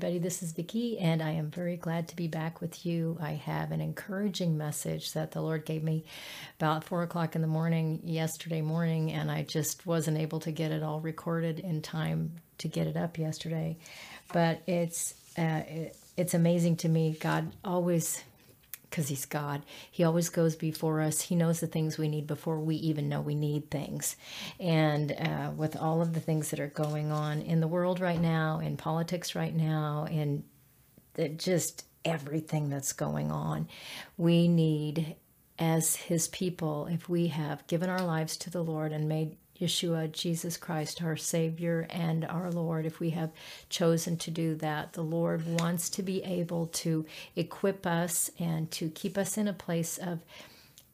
everybody. This is Vicki, and I am very glad to be back with you. I have an encouraging message that the Lord gave me about four o'clock in the morning yesterday morning, and I just wasn't able to get it all recorded in time to get it up yesterday. But it's uh, it, it's amazing to me. God always because he's God. He always goes before us. He knows the things we need before we even know we need things. And uh, with all of the things that are going on in the world right now, in politics right now, in just everything that's going on, we need, as his people, if we have given our lives to the Lord and made Yeshua, Jesus Christ, our Savior and our Lord, if we have chosen to do that, the Lord wants to be able to equip us and to keep us in a place of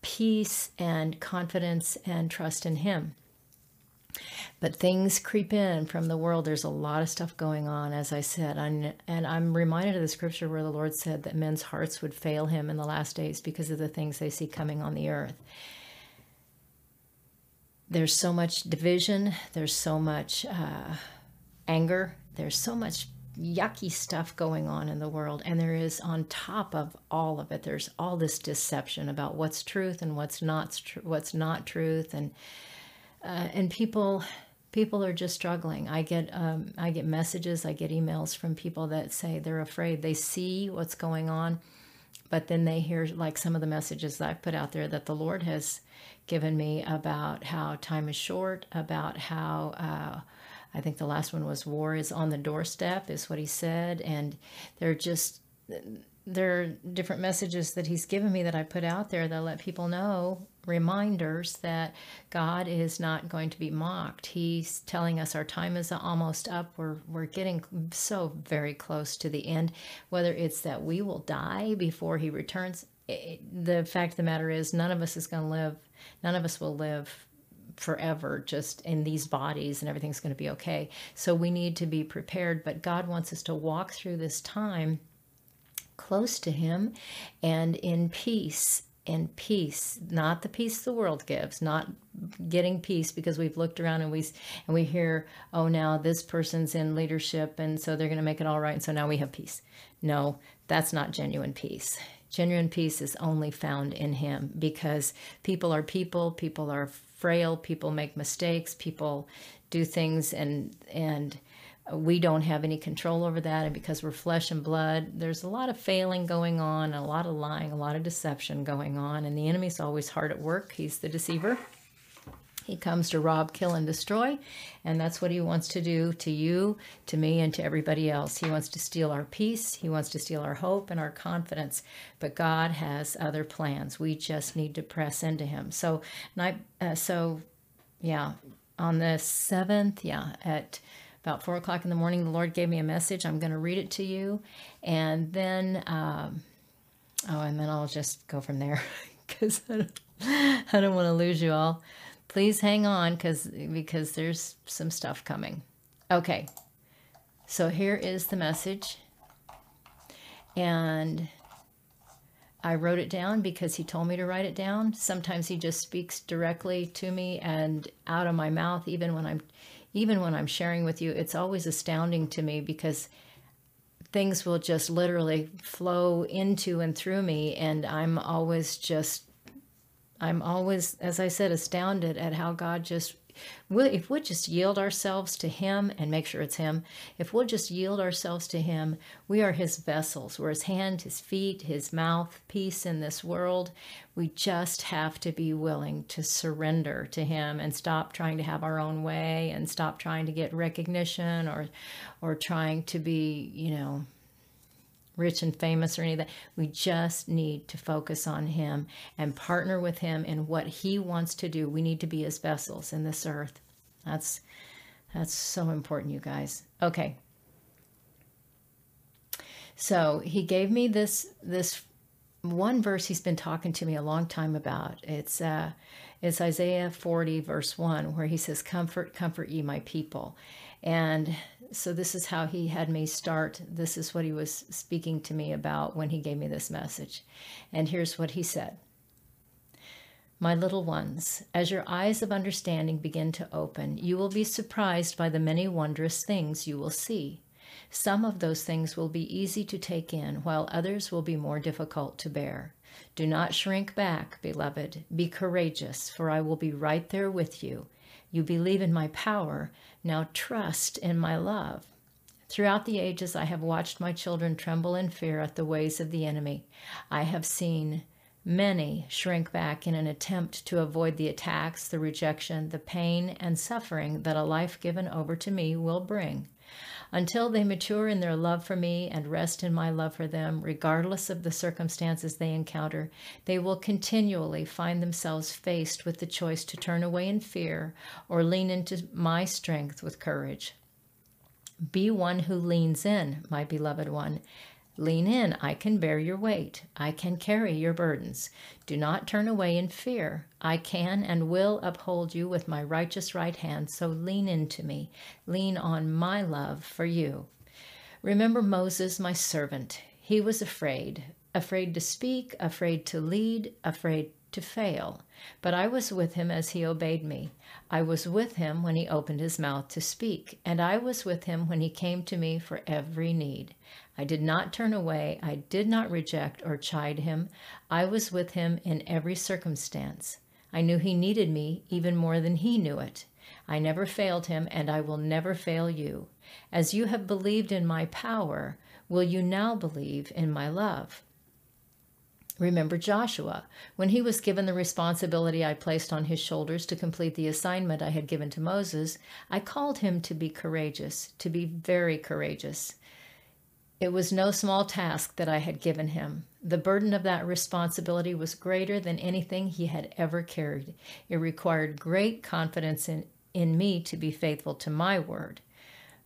peace and confidence and trust in Him. But things creep in from the world. There's a lot of stuff going on, as I said. And, and I'm reminded of the scripture where the Lord said that men's hearts would fail Him in the last days because of the things they see coming on the earth there's so much division, there's so much uh, anger, there's so much yucky stuff going on in the world and there is on top of all of it there's all this deception about what's truth and what's not tr- what's not truth and uh, and people people are just struggling. I get um, i get messages i get emails from people that say they're afraid. They see what's going on but then they hear like some of the messages that i've put out there that the lord has given me about how time is short, about how uh, I think the last one was war is on the doorstep, is what he said. And they're just, there are different messages that he's given me that I put out there that let people know reminders that God is not going to be mocked. He's telling us our time is almost up. We're we're getting so very close to the end. Whether it's that we will die before He returns, it, the fact of the matter is, none of us is going to live none of us will live forever just in these bodies and everything's going to be okay. So we need to be prepared, but God wants us to walk through this time close to Him and in peace. In peace, not the peace the world gives, not getting peace because we've looked around and we and we hear, oh, now this person's in leadership and so they're going to make it all right, and so now we have peace. No, that's not genuine peace. Genuine peace is only found in Him because people are people, people are frail, people make mistakes, people do things, and and we don't have any control over that. And because we're flesh and blood, there's a lot of failing going on, a lot of lying, a lot of deception going on, and the enemy's always hard at work. He's the deceiver. He comes to rob, kill, and destroy. And that's what he wants to do to you, to me, and to everybody else. He wants to steal our peace. He wants to steal our hope and our confidence. But God has other plans. We just need to press into him. So, uh, so yeah, on the 7th, yeah, at about four o'clock in the morning, the Lord gave me a message. I'm going to read it to you. And then, um, oh, and then I'll just go from there because I don't, I don't want to lose you all please hang on because because there's some stuff coming. Okay. So here is the message. And I wrote it down because he told me to write it down. Sometimes he just speaks directly to me and out of my mouth even when I'm even when I'm sharing with you. It's always astounding to me because things will just literally flow into and through me and I'm always just I'm always, as I said, astounded at how God just will. If we'll just yield ourselves to Him and make sure it's Him, if we'll just yield ourselves to Him, we are His vessels. We're His hand, His feet, His mouth, peace in this world. We just have to be willing to surrender to Him and stop trying to have our own way and stop trying to get recognition or, or trying to be, you know, rich and famous or any of that. We just need to focus on Him and partner with Him in what He wants to do. We need to be His vessels in this earth. That's that's so important, you guys. Okay. So he gave me this this one verse he's been talking to me a long time about. It's uh, it's Isaiah 40 verse 1 where he says, "Comfort, comfort ye my people." And so this is how he had me start. This is what he was speaking to me about when he gave me this message. And here's what he said. My little ones, as your eyes of understanding begin to open, you will be surprised by the many wondrous things you will see. Some of those things will be easy to take in, while others will be more difficult to bear. Do not shrink back, beloved. Be courageous, for I will be right there with you. You believe in my power. Now trust in my love. Throughout the ages, I have watched my children tremble in fear at the ways of the enemy. I have seen many shrink back in an attempt to avoid the attacks, the rejection, the pain, and suffering that a life given over to me will bring. Until they mature in their love for me and rest in my love for them, regardless of the circumstances they encounter, they will continually find themselves faced with the choice to turn away in fear or lean into my strength with courage. Be one who leans in, my beloved one, Lean in. I can bear your weight. I can carry your burdens. Do not turn away in fear. I can and will uphold you with my righteous right hand. So lean into me. Lean on my love for you. Remember Moses, my servant. He was afraid, afraid to speak, afraid to lead, afraid to fail. But I was with him as he obeyed me. I was with him when he opened his mouth to speak, and I was with him when he came to me for every need. I did not turn away, I did not reject or chide him. I was with him in every circumstance. I knew he needed me even more than he knew it. I never failed him, and I will never fail you. As you have believed in my power, will you now believe in my love? Remember Joshua. When he was given the responsibility I placed on his shoulders to complete the assignment I had given to Moses, I called him to be courageous, to be very courageous. It was no small task that I had given him. The burden of that responsibility was greater than anything he had ever carried. It required great confidence in, in me to be faithful to my word.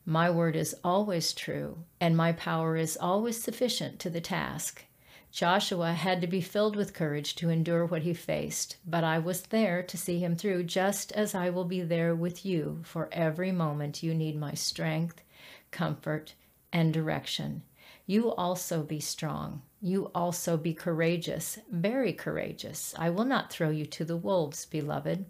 My word is always true, and my power is always sufficient to the task. Joshua had to be filled with courage to endure what he faced, but I was there to see him through, just as I will be there with you for every moment you need my strength, comfort, and direction. You also be strong. You also be courageous, very courageous. I will not throw you to the wolves, beloved.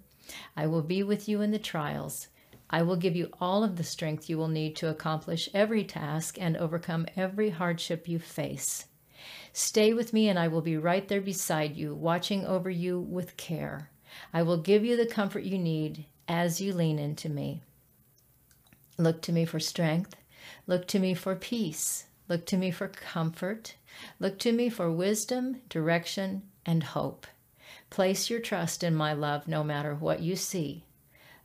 I will be with you in the trials. I will give you all of the strength you will need to accomplish every task and overcome every hardship you face. Stay with me, and I will be right there beside you, watching over you with care. I will give you the comfort you need as you lean into me. Look to me for strength Look to me for peace. Look to me for comfort. Look to me for wisdom, direction, and hope. Place your trust in my love no matter what you see.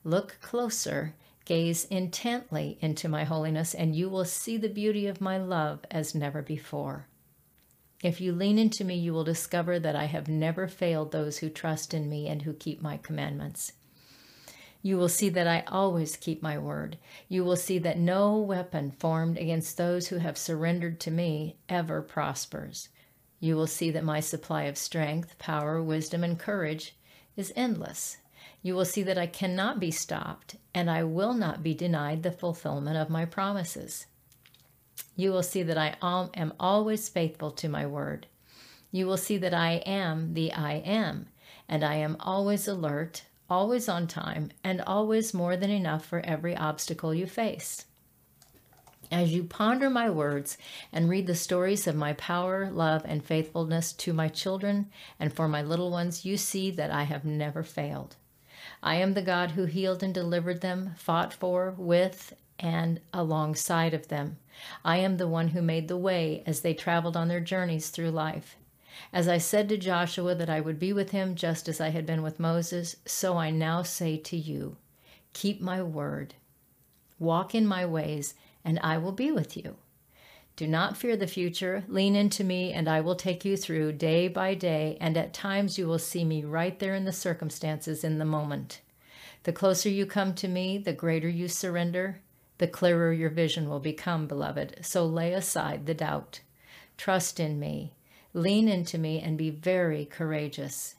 Look closer, gaze intently into my holiness, and you will see the beauty of my love as never before. If you lean into me, you will discover that I have never failed those who trust in me and who keep my commandments. You will see that I always keep my word. You will see that no weapon formed against those who have surrendered to me ever prospers. You will see that my supply of strength, power, wisdom, and courage is endless. You will see that I cannot be stopped, and I will not be denied the fulfillment of my promises. You will see that I am always faithful to my word. You will see that I am the I am, and I am always alert, always on time, and always more than enough for every obstacle you face. As you ponder my words and read the stories of my power, love, and faithfulness to my children and for my little ones, you see that I have never failed. I am the God who healed and delivered them, fought for, with, and alongside of them. I am the one who made the way as they traveled on their journeys through life. As I said to Joshua that I would be with him just as I had been with Moses, so I now say to you keep my word, walk in my ways, and I will be with you. Do not fear the future. Lean into me, and I will take you through day by day, and at times you will see me right there in the circumstances in the moment. The closer you come to me, the greater you surrender, the clearer your vision will become, beloved. So lay aside the doubt. Trust in me. Lean into me and be very courageous.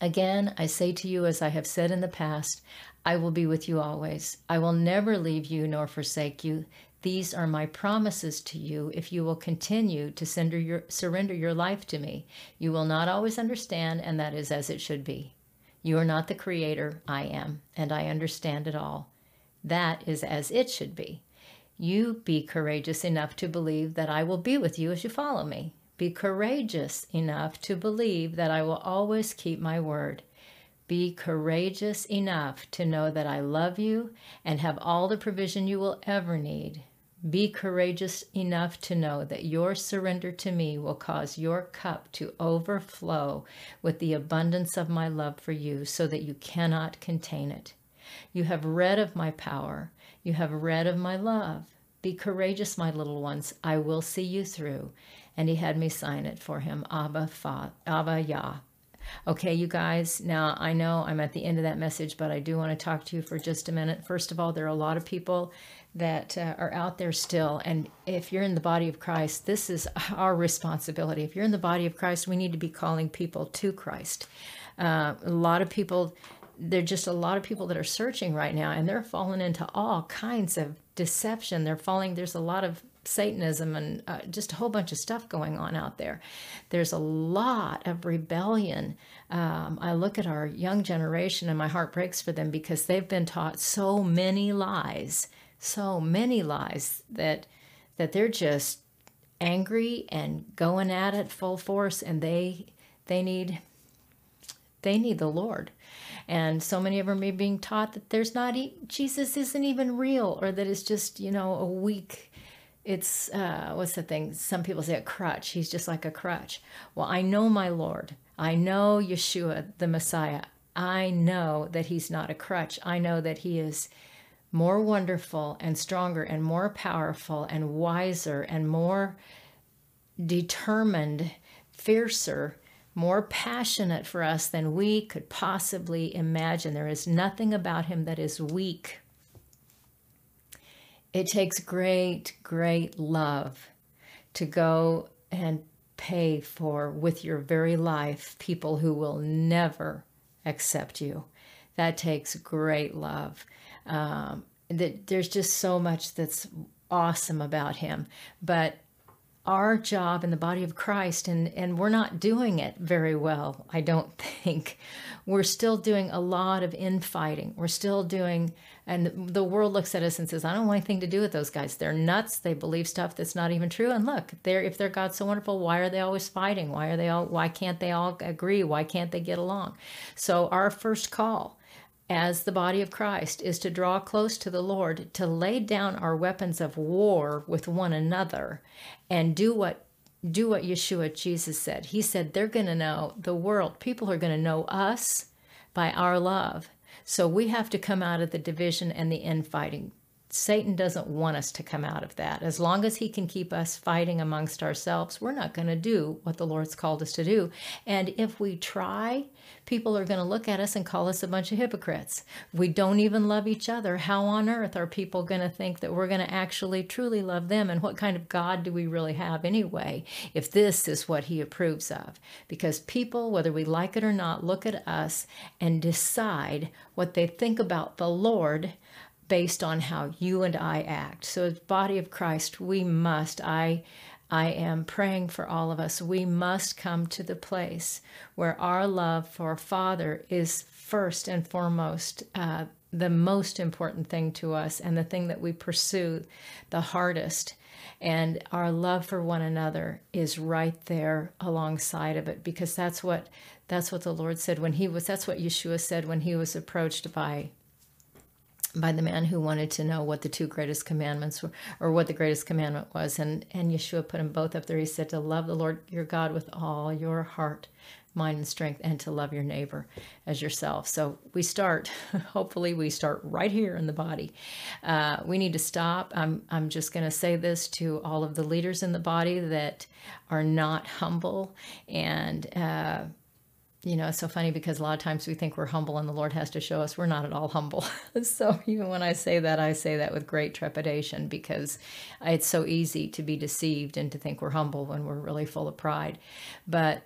Again, I say to you, as I have said in the past, I will be with you always. I will never leave you nor forsake you. These are my promises to you if you will continue to your, surrender your life to me. You will not always understand, and that is as it should be. You are not the creator, I am, and I understand it all. That is as it should be. You be courageous enough to believe that I will be with you as you follow me. Be courageous enough to believe that I will always keep my word. Be courageous enough to know that I love you and have all the provision you will ever need. Be courageous enough to know that your surrender to me will cause your cup to overflow with the abundance of my love for you so that you cannot contain it. You have read of my power. You have read of my love. Be courageous, my little ones. I will see you through. And he had me sign it for him. Abba, Fa, Abba, Yah. Okay, you guys, now I know I'm at the end of that message, but I do want to talk to you for just a minute. First of all, there are a lot of people that uh, are out there still. And if you're in the body of Christ, this is our responsibility. If you're in the body of Christ, we need to be calling people to Christ. Uh, a lot of people there are just a lot of people that are searching right now and they're falling into all kinds of deception they're falling there's a lot of satanism and uh, just a whole bunch of stuff going on out there. There's a lot of rebellion um, i look at our young generation and my heart breaks for them because they've been taught so many lies so many lies that that they're just angry and going at it full force and they they need they need the lord. And so many of them are being taught that there's not jesus isn't even real or that it's just you know a weak it's uh, what's the thing? Some people say a crutch. He's just like a crutch. Well i know my lord. I know yeshua the messiah. I know that he's not a crutch. I know that he is more wonderful and stronger and more powerful and wiser and more determined fiercer more passionate for us than we could possibly imagine. There is nothing about him that is weak. It takes great, great love to go and pay for with your very life people who will never accept you. That takes great love. Um, that there's just so much that's awesome about him, but our job in the body of Christ, and, and we're not doing it very well, I don't think. We're still doing a lot of infighting. We're still doing, and the world looks at us and says, I don't want anything to do with those guys. They're nuts. They believe stuff that's not even true. And look, they're, if they're God so wonderful, why are they always fighting? Why are they all, why can't they all agree? Why can't they get along? So our first call as the body of Christ is to draw close to the Lord, to lay down our weapons of war with one another and do what do what Yeshua Jesus said. He said they're going to know the world. People are going to know us by our love. So we have to come out of the division and the infighting. Satan doesn't want us to come out of that. As long as he can keep us fighting amongst ourselves, we're not going to do what the Lord's called us to do. And if we try, people are going to look at us and call us a bunch of hypocrites. We don't even love each other. How on earth are people going to think that we're going to actually truly love them? And what kind of God do we really have anyway, if this is what he approves of? Because people, whether we like it or not, look at us and decide what they think about the Lord based on how you and I act. So as body of Christ, we must I I am praying for all of us. We must come to the place where our love for Father is first and foremost uh, the most important thing to us and the thing that we pursue the hardest. And our love for one another is right there alongside of it because that's what that's what the Lord said when he was that's what Yeshua said when he was approached by by the man who wanted to know what the two greatest commandments were or what the greatest commandment was. And and Yeshua put them both up there. He said to love the Lord your God with all your heart mind and strength and to love your neighbor as yourself. So we start hopefully we start right here in the body. Uh, we need to stop. I'm, I'm just going to say this to all of the leaders in the body that are not humble and uh, you know, it's so funny because a lot of times we think we're humble and the Lord has to show us we're not at all humble. so even when I say that, I say that with great trepidation because it's so easy to be deceived and to think we're humble when we're really full of pride. But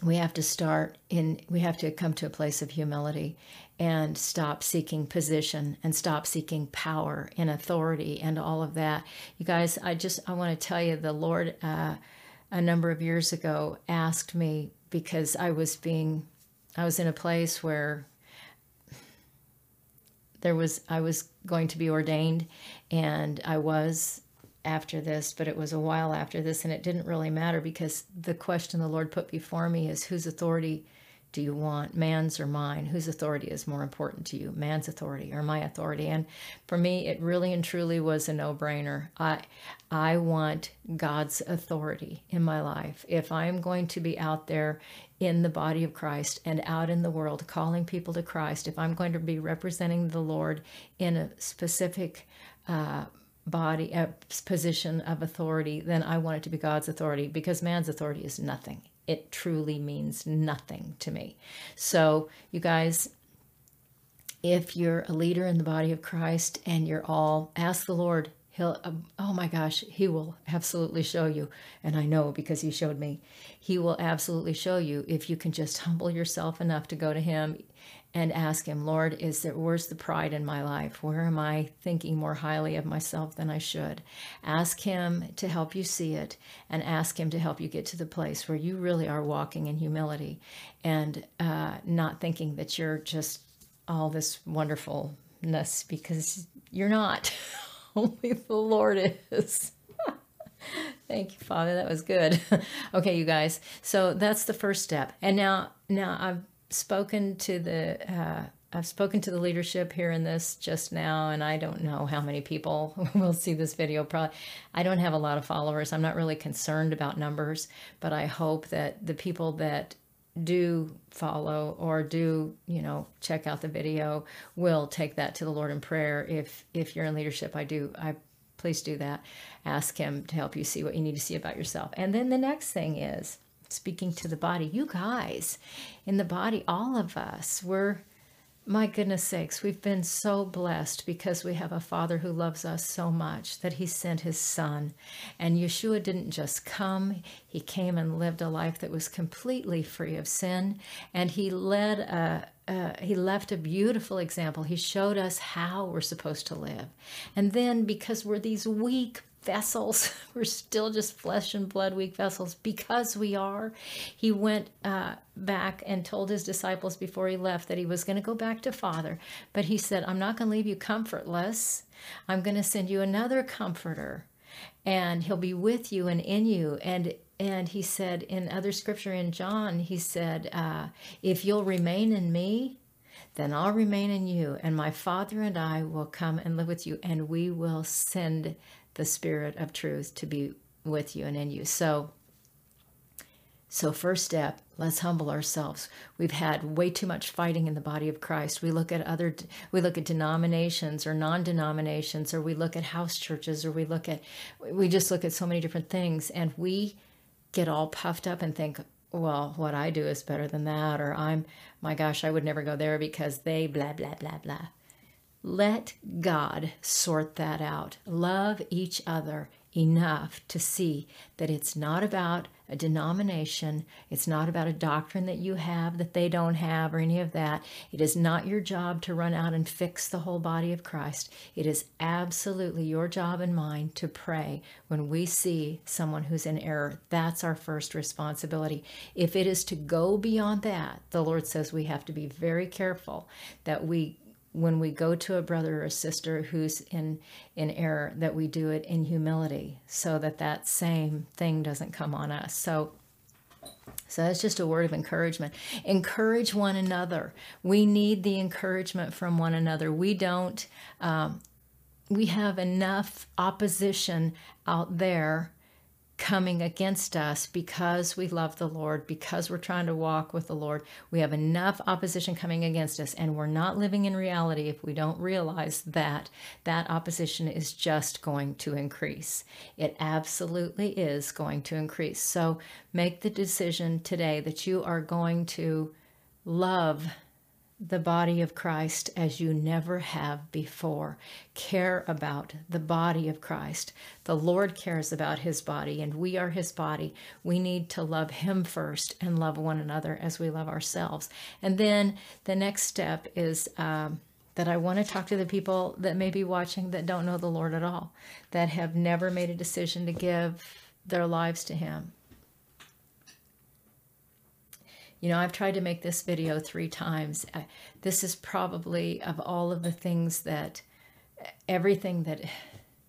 we have to start in, we have to come to a place of humility and stop seeking position and stop seeking power and authority and all of that. You guys, I just, I want to tell you the Lord, uh, a number of years ago asked me because I was being, I was in a place where there was I was going to be ordained, and I was after this, but it was a while after this, and it didn't really matter because the question the Lord put before me is whose authority do you want, man's or mine? Whose authority is more important to you, man's authority or my authority? And for me, it really and truly was a no-brainer. I I want God's authority in my life. If I'm going to be out there in the body of Christ and out in the world calling people to Christ, if I'm going to be representing the Lord in a specific uh, body, a position of authority, then I want it to be God's authority because man's authority is nothing it truly means nothing to me. So, you guys, if you're a leader in the body of Christ and you're all, ask the Lord. He'll, um, oh my gosh, He will absolutely show you. And I know because He showed me. He will absolutely show you if you can just humble yourself enough to go to Him and ask him, Lord, is there where's the pride in my life? Where am I thinking more highly of myself than I should? Ask him to help you see it and ask him to help you get to the place where you really are walking in humility and uh, not thinking that you're just all this wonderfulness because you're not. Only the Lord is. Thank you, Father. That was good. okay, you guys. So that's the first step. And now, now I've spoken to the uh, I've spoken to the leadership here in this just now, and I don't know how many people will see this video. Probably, I don't have a lot of followers. I'm not really concerned about numbers, but I hope that the people that do follow or do you know check out the video will take that to the Lord in prayer. If if you're in leadership, I do I please do that. Ask Him to help you see what you need to see about yourself. And then the next thing is speaking to the body. You guys in the body, all of us, we're, my goodness sakes, we've been so blessed because we have a Father who loves us so much that He sent His Son. And Yeshua didn't just come, He came and lived a life that was completely free of sin. And He led a uh, he left a beautiful example. He showed us how we're supposed to live. And then, because we're these weak, vessels. We're still just flesh and blood, weak vessels because we are. He went uh, back and told his disciples before he left that he was going to go back to Father. But he said, I'm not going to leave you comfortless. I'm going to send you another comforter, and he'll be with you and in you. And and he said in other scripture in John, he said, uh, If you'll remain in me, then I'll remain in you, and my Father and I will come and live with you, and we will send the Spirit of truth to be with you and in you. So, so first step, let's humble ourselves. We've had way too much fighting in the body of Christ. We look at other we look at denominations or non-denominations or we look at house churches or we look at we just look at so many different things and we get all puffed up and think, well, what I do is better than that or I'm my gosh, I would never go there because they blah blah blah blah. Let God sort that out. Love each other enough to see that it's not about a denomination, it's not about a doctrine that you have that they don't have or any of that. It is not your job to run out and fix the whole body of Christ. It is absolutely your job and mine to pray when we see someone who's in error. That's our first responsibility. If it is to go beyond that, the Lord says we have to be very careful that we when we go to a brother or a sister who's in in error that we do it in humility so that that same thing doesn't come on us so so that's just a word of encouragement. Encourage one another. We need the encouragement from one another. We don't, um, we have enough opposition out there coming against us because we love the Lord, because we're trying to walk with the Lord. We have enough opposition coming against us, and we're not living in reality if we don't realize that that opposition is just going to increase. It absolutely is going to increase. So make the decision today that you are going to love the body of Christ as you never have before. Care about the body of Christ. The Lord cares about his body, and we are his body. We need to love him first and love one another as we love ourselves. And then the next step is. Um, that I want to talk to the people that may be watching that don't know the Lord at all, that have never made a decision to give their lives to Him You know, I've tried to make this video three times. This is probably of all of the things that everything that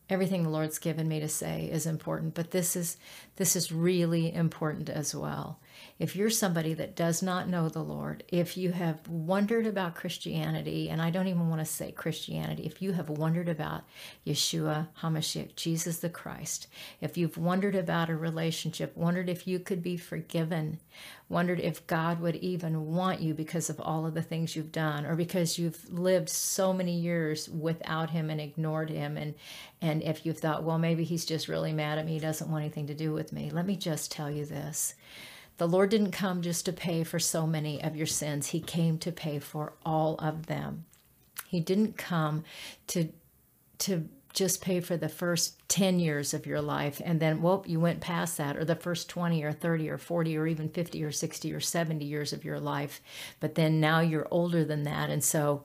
everything the Lord's given me to say is important, but this is this is really important as well. If you're somebody that does not know the Lord, if you have wondered about Christianity, and I don't even want to say Christianity, if you have wondered about Yeshua HaMashiach, Jesus the Christ, if you've wondered about a relationship, wondered if you could be forgiven, wondered if God would even want you because of all of the things you've done, or because you've lived so many years without Him and ignored Him, and and if you've thought, well, maybe He's just really mad at me, He doesn't want anything to do with me. Let me just tell you this. The Lord didn't come just to pay for so many of your sins. He came to pay for all of them. He didn't come to to just pay for the first 10 years of your life and then whoop you went past that or the first 20 or 30 or 40 or even 50 or 60 or 70 years of your life but then now you're older than that and so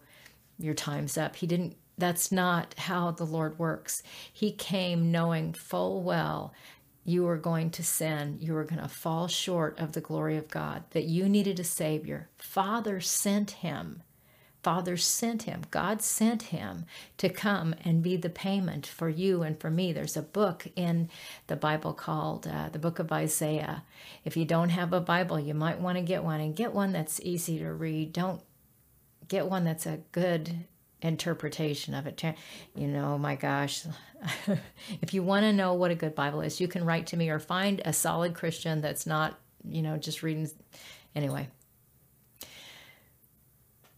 your time's up he didn't that's not how the lord works he came knowing full well you were going to sin, you were going to fall short of the glory of God, that you needed a Savior. Father sent him. Father sent him. God sent him to come and be the payment for you and for me. There's a book in the Bible called uh, the Book of Isaiah. If you don't have a Bible, you might want to get one and get one that's easy to read. Don't get one that's a good interpretation of it. You know, my gosh, if you want to know what a good Bible is, you can write to me or find a solid Christian that's not, you know, just reading. Anyway,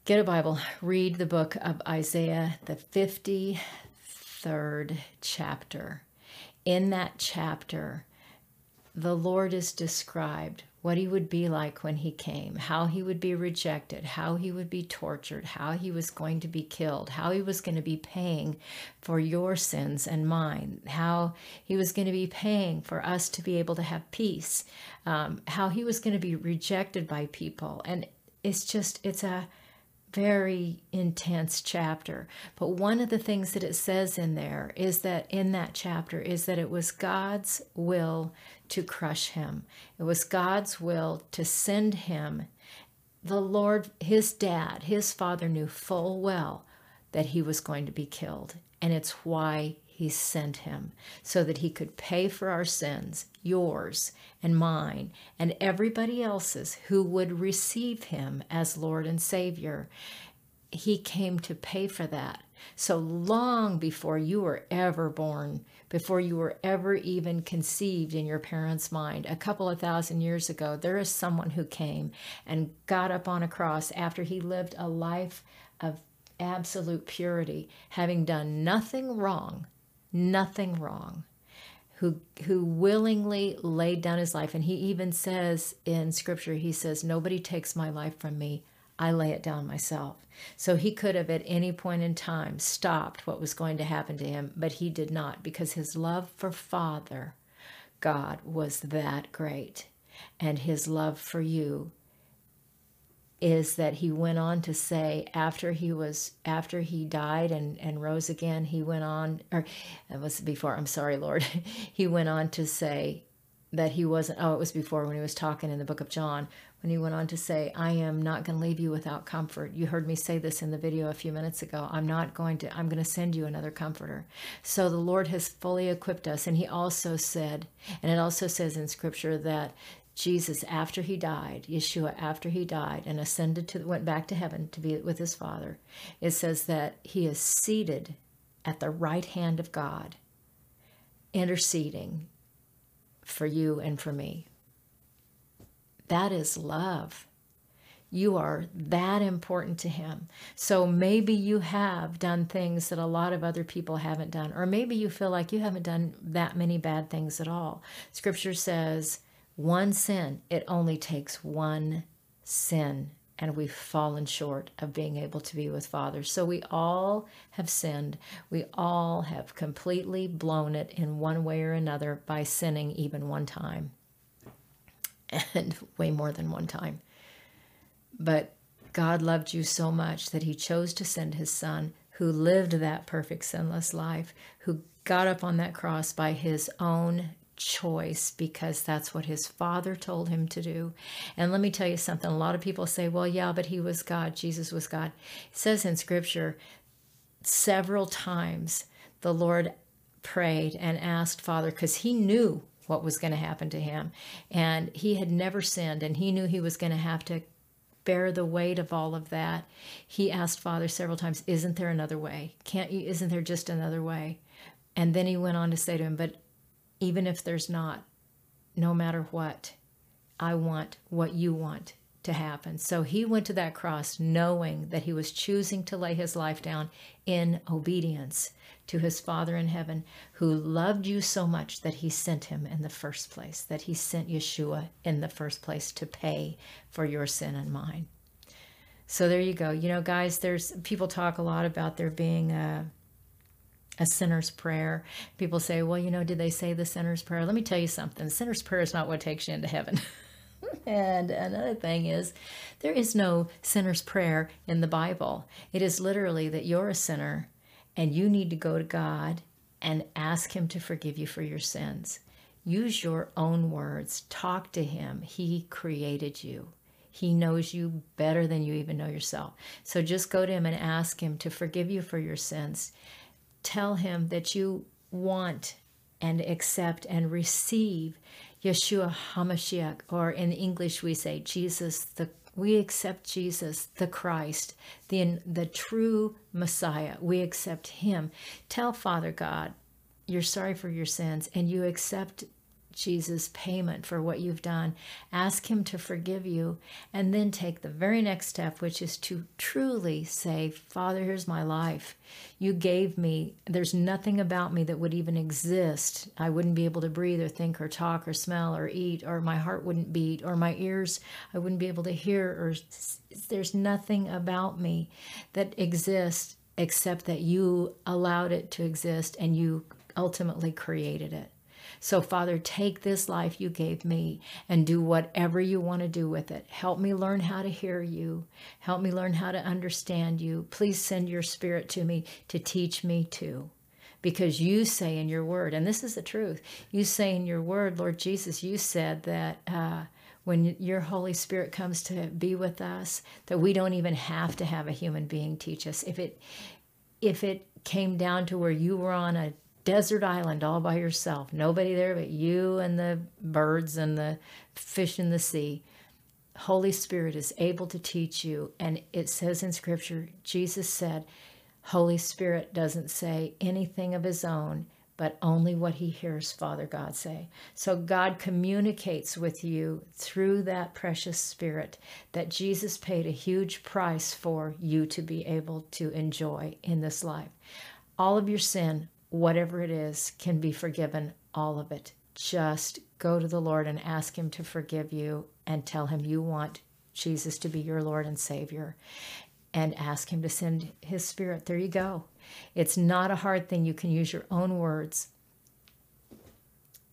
get a Bible, read the book of Isaiah, the 53rd chapter. In that chapter, the Lord is described what he would be like when he came, how he would be rejected, how he would be tortured, how he was going to be killed, how he was going to be paying for your sins and mine, how he was going to be paying for us to be able to have peace, um, how he was going to be rejected by people. And it's just, it's a, very intense chapter. But one of the things that it says in there is that in that chapter is that it was God's will to crush him. It was God's will to send him. The Lord, his dad, his father knew full well that he was going to be killed. And it's why he sent him so that he could pay for our sins, yours and mine, and everybody else's who would receive him as Lord and Savior. He came to pay for that. So long before you were ever born, before you were ever even conceived in your parents' mind, a couple of thousand years ago, there is someone who came and got up on a cross after he lived a life of absolute purity, having done nothing wrong nothing wrong, who who willingly laid down his life. And he even says in scripture, he says, Nobody takes my life from me. I lay it down myself. So he could have at any point in time stopped what was going to happen to him, but he did not because his love for Father God was that great. And his love for you is that he went on to say after he was after he died and and rose again he went on or it was before i'm sorry lord. He went on to say that he wasn't oh it was before when he was talking in the book of john when he went on to say i am not going to leave you without comfort. You heard me say this in the video a few minutes ago. I'm not going to i'm going to send you another comforter. So the lord has fully equipped us. And he also said and it also says in scripture that Jesus, after he died, Yeshua, after he died and ascended to, went back to heaven to be with his Father, it says that he is seated at the right hand of God, interceding for you and for me. That is love. You are that important to him. So maybe you have done things that a lot of other people haven't done, or maybe you feel like you haven't done that many bad things at all. Scripture says, one sin, it only takes one sin, and we've fallen short of being able to be with Father. So we all have sinned. We all have completely blown it in one way or another by sinning even one time, and way more than one time. But God loved you so much that He chose to send His Son, who lived that perfect, sinless life, who got up on that cross by His own choice because that's what his father told him to do. And let me tell you something a lot of people say, well, yeah, but he was God, Jesus was God. It says in scripture several times the Lord prayed and asked Father because he knew what was going to happen to him. And he had never sinned, and he knew he was going to have to bear the weight of all of that. He asked Father several times, Isn't there another way? Can't you? Isn't there just another way? And then he went on to say to him, But even if there's not, no matter what, I want what you want to happen. So he went to that cross knowing that he was choosing to lay his life down in obedience to his Father in heaven, who loved you so much that he sent him in the first place, that he sent Yeshua in the first place to pay for your sin and mine. So there you go. You know, guys, there's people talk a lot about there being a a sinner's prayer. People say, well, you know, did they say the sinner's prayer? Let me tell you something. The sinner's prayer is not what takes you into heaven. and another thing is, there is no sinner's prayer in the Bible. It is literally that you're a sinner and you need to go to God and ask Him to forgive you for your sins. Use your own words, talk to Him. He created you. He knows you better than you even know yourself. So just go to Him and ask Him to forgive you for your sins. Tell Him that you want and accept and receive Yeshua HaMashiach, or in English we say Jesus the we accept Jesus, the Christ, the, the true Messiah. We accept him. Tell Father God, you're sorry for your sins and you accept Jesus' payment for what you've done. Ask Him to forgive you, and then take the very next step, which is to truly say, Father, here's my life. You gave me, there's nothing about me that would even exist. I wouldn't be able to breathe or think or talk or smell or eat, or my heart wouldn't beat, or my ears, I wouldn't be able to hear, or there's nothing about me that exists except that you allowed it to exist and you ultimately created it. So, Father, take this life you gave me and do whatever you want to do with it. Help me learn how to hear you. Help me learn how to understand you. Please send your spirit to me to teach me too. Because you say in your word, and this is the truth, you say in your word, Lord Jesus, you said that uh, when your Holy Spirit comes to be with us, that we don't even have to have a human being teach us. If it if it came down to where you were on a desert island all by yourself, nobody there but you and the birds and the fish in the sea. Holy Spirit is able to teach you. And it says in Scripture, Jesus said, Holy Spirit doesn't say anything of his own, but only what he hears Father God say. So God communicates with you through that precious Spirit that Jesus paid a huge price for you to be able to enjoy in this life. All of your sin, whatever it is, can be forgiven, all of it. Just go to the Lord and ask Him to forgive you and tell Him you want Jesus to be your Lord and Savior and ask Him to send His Spirit. There you go. It's not a hard thing. You can use your own words.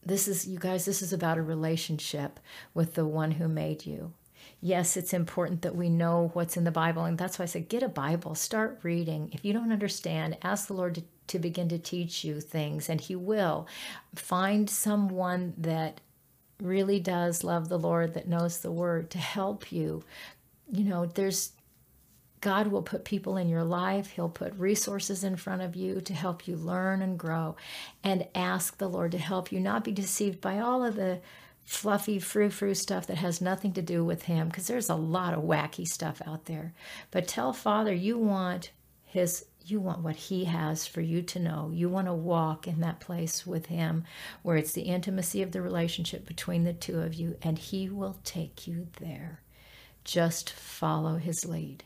This is, you guys, this is about a relationship with the one who made you yes, it's important that we know what's in the Bible. And that's why I said, get a Bible, start reading. If you don't understand, ask the Lord to, to begin to teach you things, and He will. Find someone that really does love the Lord, that knows the Word to help you. You know, there's God will put people in your life. He'll put resources in front of you to help you learn and grow. And ask the Lord to help you not be deceived by all of the fluffy frou frou stuff that has nothing to do with him because there's a lot of wacky stuff out there. But tell Father you want his you want what he has for you to know. You want to walk in that place with him where it's the intimacy of the relationship between the two of you and he will take you there. Just follow his lead.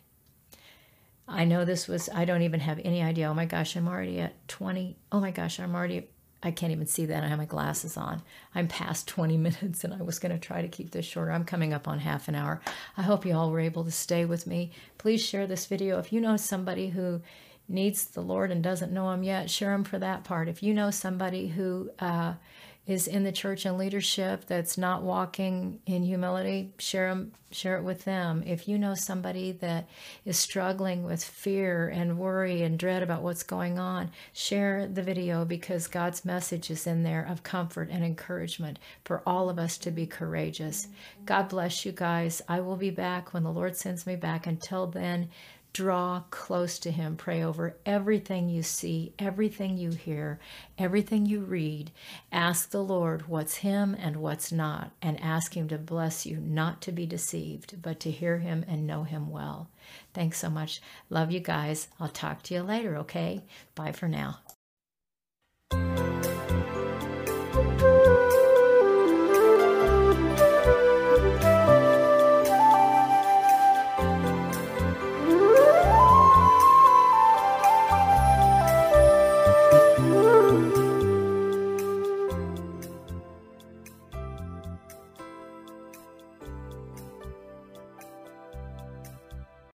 I know this was I don't even have any idea. Oh my gosh, I'm already at 20. Oh my gosh, I'm already I can't even see that. I have my glasses on. I'm past 20 minutes and I was going to try to keep this shorter. I'm coming up on half an hour. I hope you all were able to stay with me. Please share this video. If you know somebody who needs the Lord and doesn't know Him yet, share Him for that part. If you know somebody who uh, is in the church and leadership that's not walking in humility, share them, share it with them. If you know somebody that is struggling with fear and worry and dread about what's going on, share the video because God's message is in there of comfort and encouragement for all of us to be courageous. God bless you guys. I will be back when the Lord sends me back. Until then, draw close to Him. Pray over everything you see, everything you hear, everything you read. Ask the Lord what's Him and what's not, and ask Him to bless you not to be deceived, but to hear Him and know Him well. Thanks so much. Love you guys. I'll talk to you later, okay? Bye for now.